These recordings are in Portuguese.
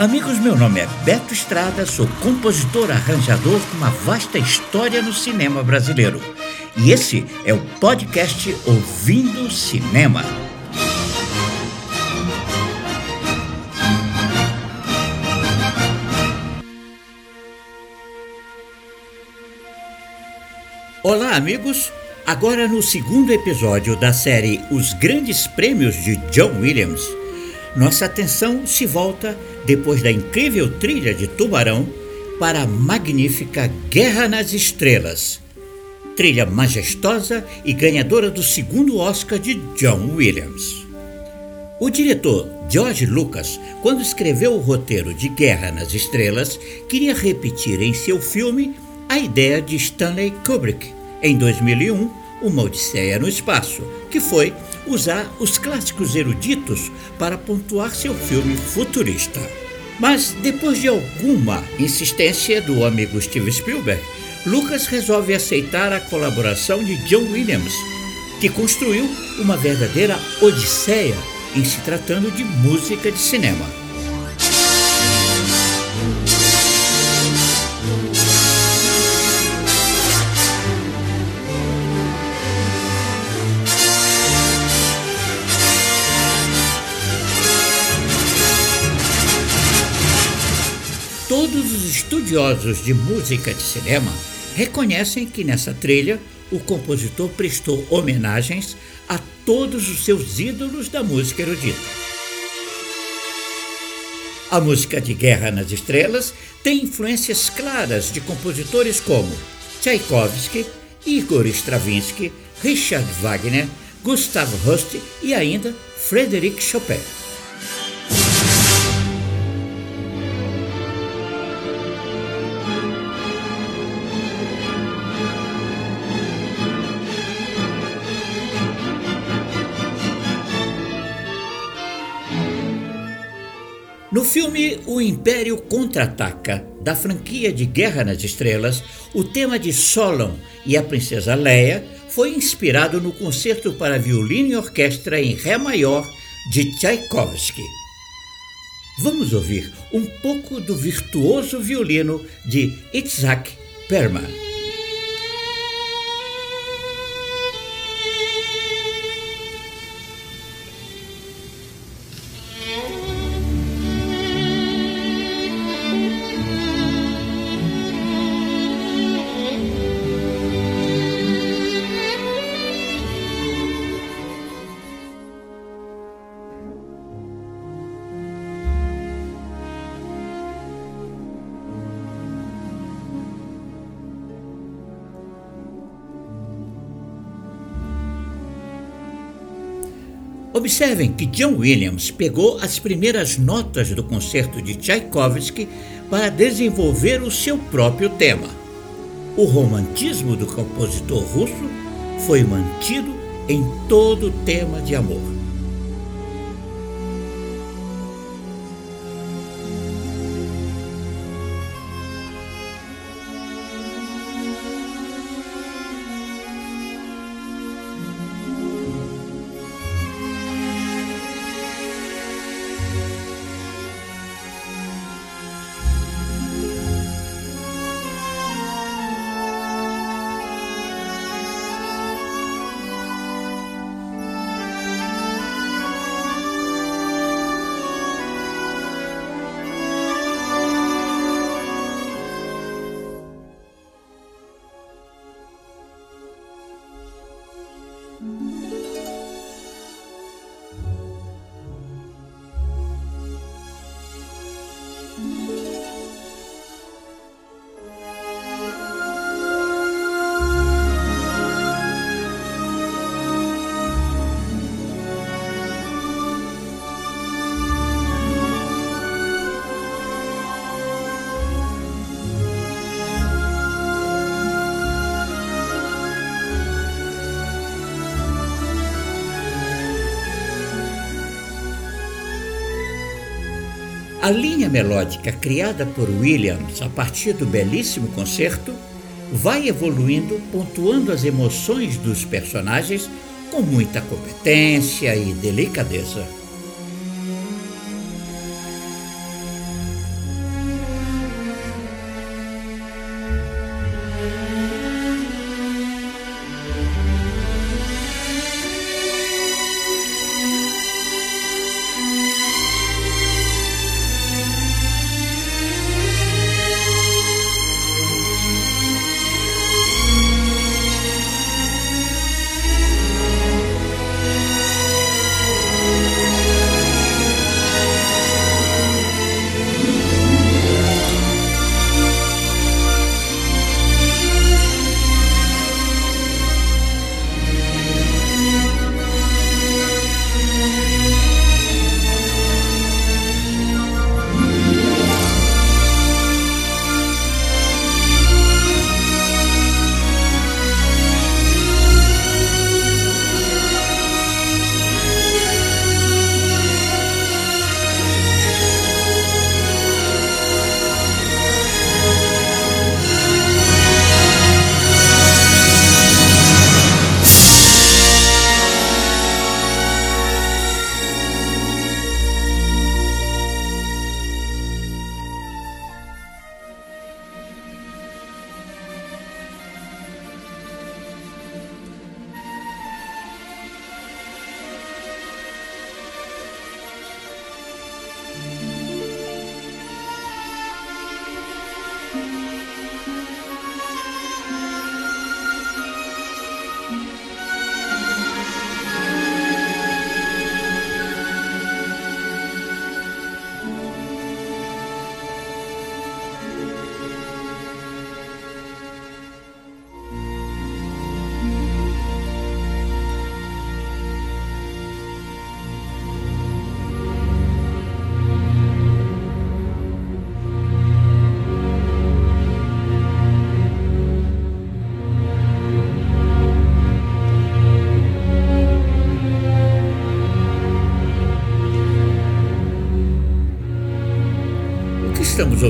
Amigos, meu nome é Beto Estrada, sou compositor arranjador com uma vasta história no cinema brasileiro. E esse é o podcast Ouvindo Cinema. Olá, amigos! Agora no segundo episódio da série Os Grandes Prêmios de John Williams, nossa atenção se volta, depois da incrível trilha de Tubarão, para a magnífica Guerra nas Estrelas, trilha majestosa e ganhadora do segundo Oscar de John Williams. O diretor George Lucas, quando escreveu o roteiro de Guerra nas Estrelas, queria repetir em seu filme a ideia de Stanley Kubrick, em 2001, Uma Odisseia no Espaço, que foi usar os clássicos eruditos para pontuar seu filme futurista. Mas depois de alguma insistência do amigo Steve Spielberg, Lucas resolve aceitar a colaboração de John Williams, que construiu uma verdadeira odisseia em se tratando de música de cinema. Estudiosos de música de cinema reconhecem que nessa trilha o compositor prestou homenagens a todos os seus ídolos da música erudita. A música de Guerra nas Estrelas tem influências claras de compositores como Tchaikovsky, Igor Stravinsky, Richard Wagner, Gustav Holst e ainda Frédéric Chopin. Filme O Império Contra-Ataca, da franquia de Guerra nas Estrelas, o tema de Solon e a Princesa Leia foi inspirado no concerto para violino e orquestra em Ré maior de Tchaikovsky. Vamos ouvir um pouco do virtuoso violino de Itzhak Perman. Observem que John Williams pegou as primeiras notas do concerto de Tchaikovsky para desenvolver o seu próprio tema. O romantismo do compositor russo foi mantido em todo o tema de amor. A linha melódica criada por Williams a partir do belíssimo concerto vai evoluindo, pontuando as emoções dos personagens com muita competência e delicadeza.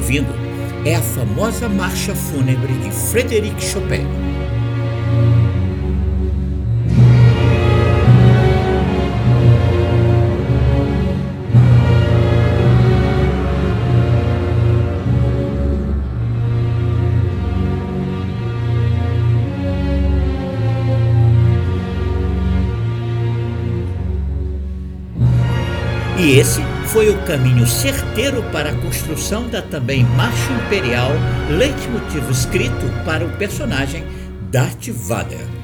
Ouvindo é a famosa marcha fúnebre de Frédéric Chopin. Caminho certeiro para a construção da também Marcha Imperial, leitmotiv escrito para o personagem Darth Vader.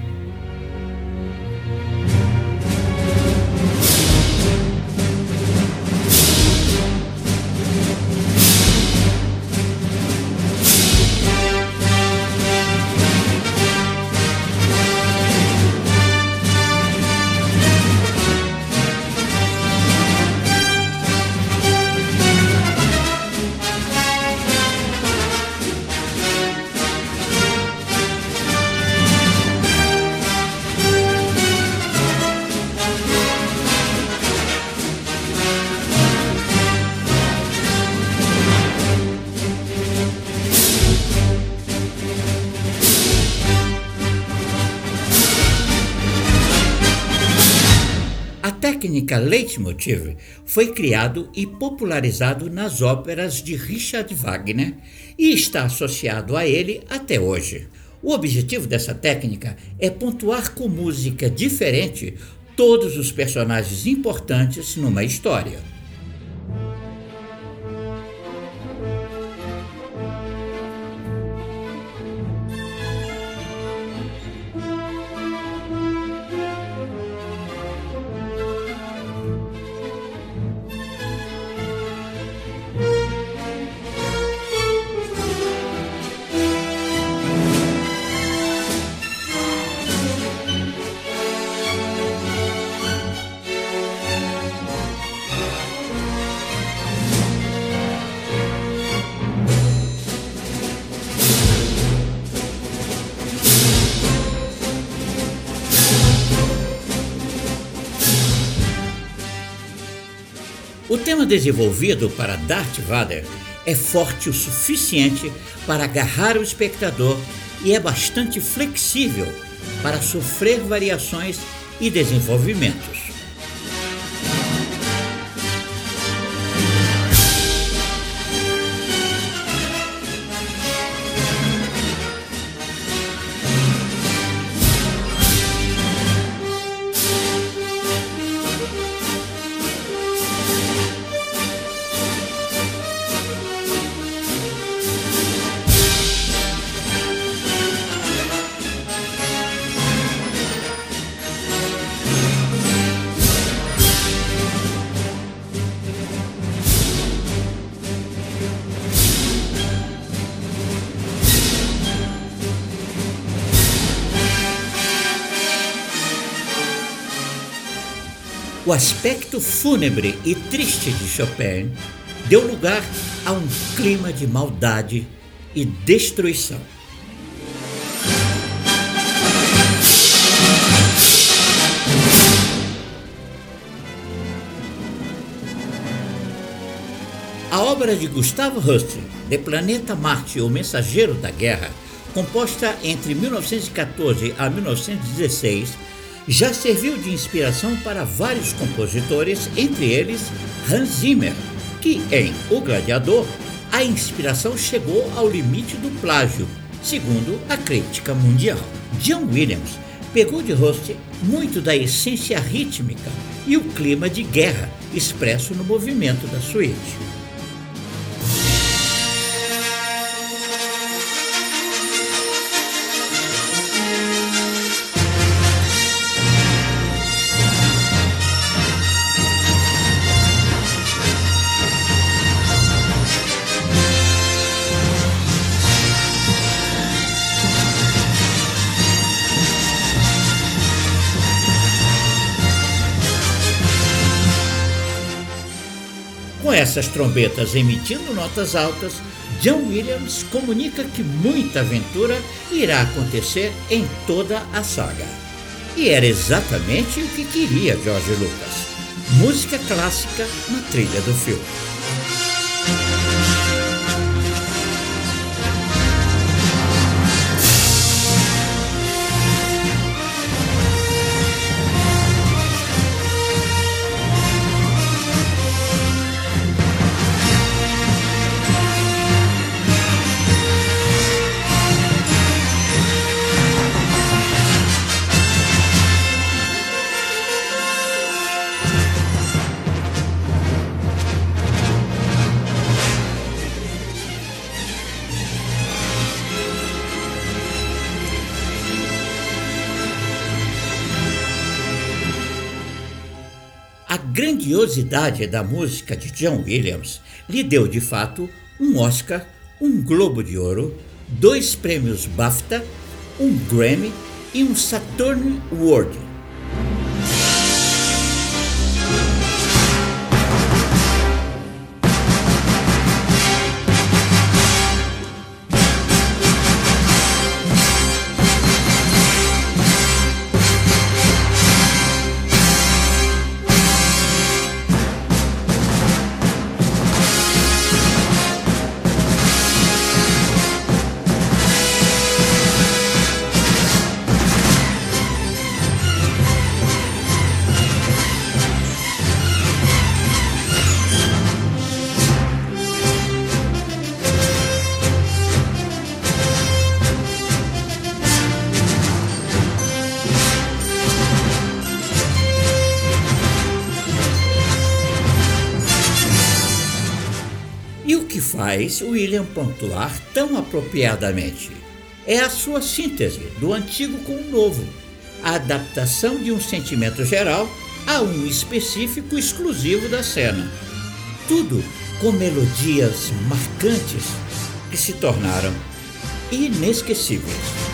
Técnica leitmotiv foi criado e popularizado nas óperas de Richard Wagner e está associado a ele até hoje. O objetivo dessa técnica é pontuar com música diferente todos os personagens importantes numa história. O tema desenvolvido para Darth Vader é forte o suficiente para agarrar o espectador e é bastante flexível para sofrer variações e desenvolvimentos. O aspecto fúnebre e triste de Chopin deu lugar a um clima de maldade e destruição. A obra de Gustavo Hust, De Planeta Marte, o Mensageiro da Guerra, composta entre 1914 a 1916, já serviu de inspiração para vários compositores, entre eles Hans Zimmer, que em O Gladiador a inspiração chegou ao limite do plágio, segundo a crítica mundial. John Williams pegou de Host muito da essência rítmica e o clima de guerra expresso no movimento da suíte. Essas trombetas emitindo notas altas, John Williams comunica que muita aventura irá acontecer em toda a saga. E era exatamente o que queria George Lucas: música clássica na trilha do filme. Grandiosidade da música de John Williams lhe deu de fato um Oscar, um Globo de Ouro, dois prêmios BAFTA, um Grammy e um Saturn Award. Faz William pontuar tão apropriadamente. É a sua síntese do antigo com o novo, a adaptação de um sentimento geral a um específico exclusivo da cena. Tudo com melodias marcantes que se tornaram inesquecíveis.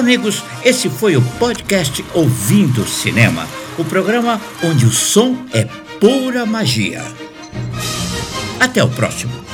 Amigos, esse foi o podcast Ouvindo Cinema, o programa onde o som é pura magia. Até o próximo.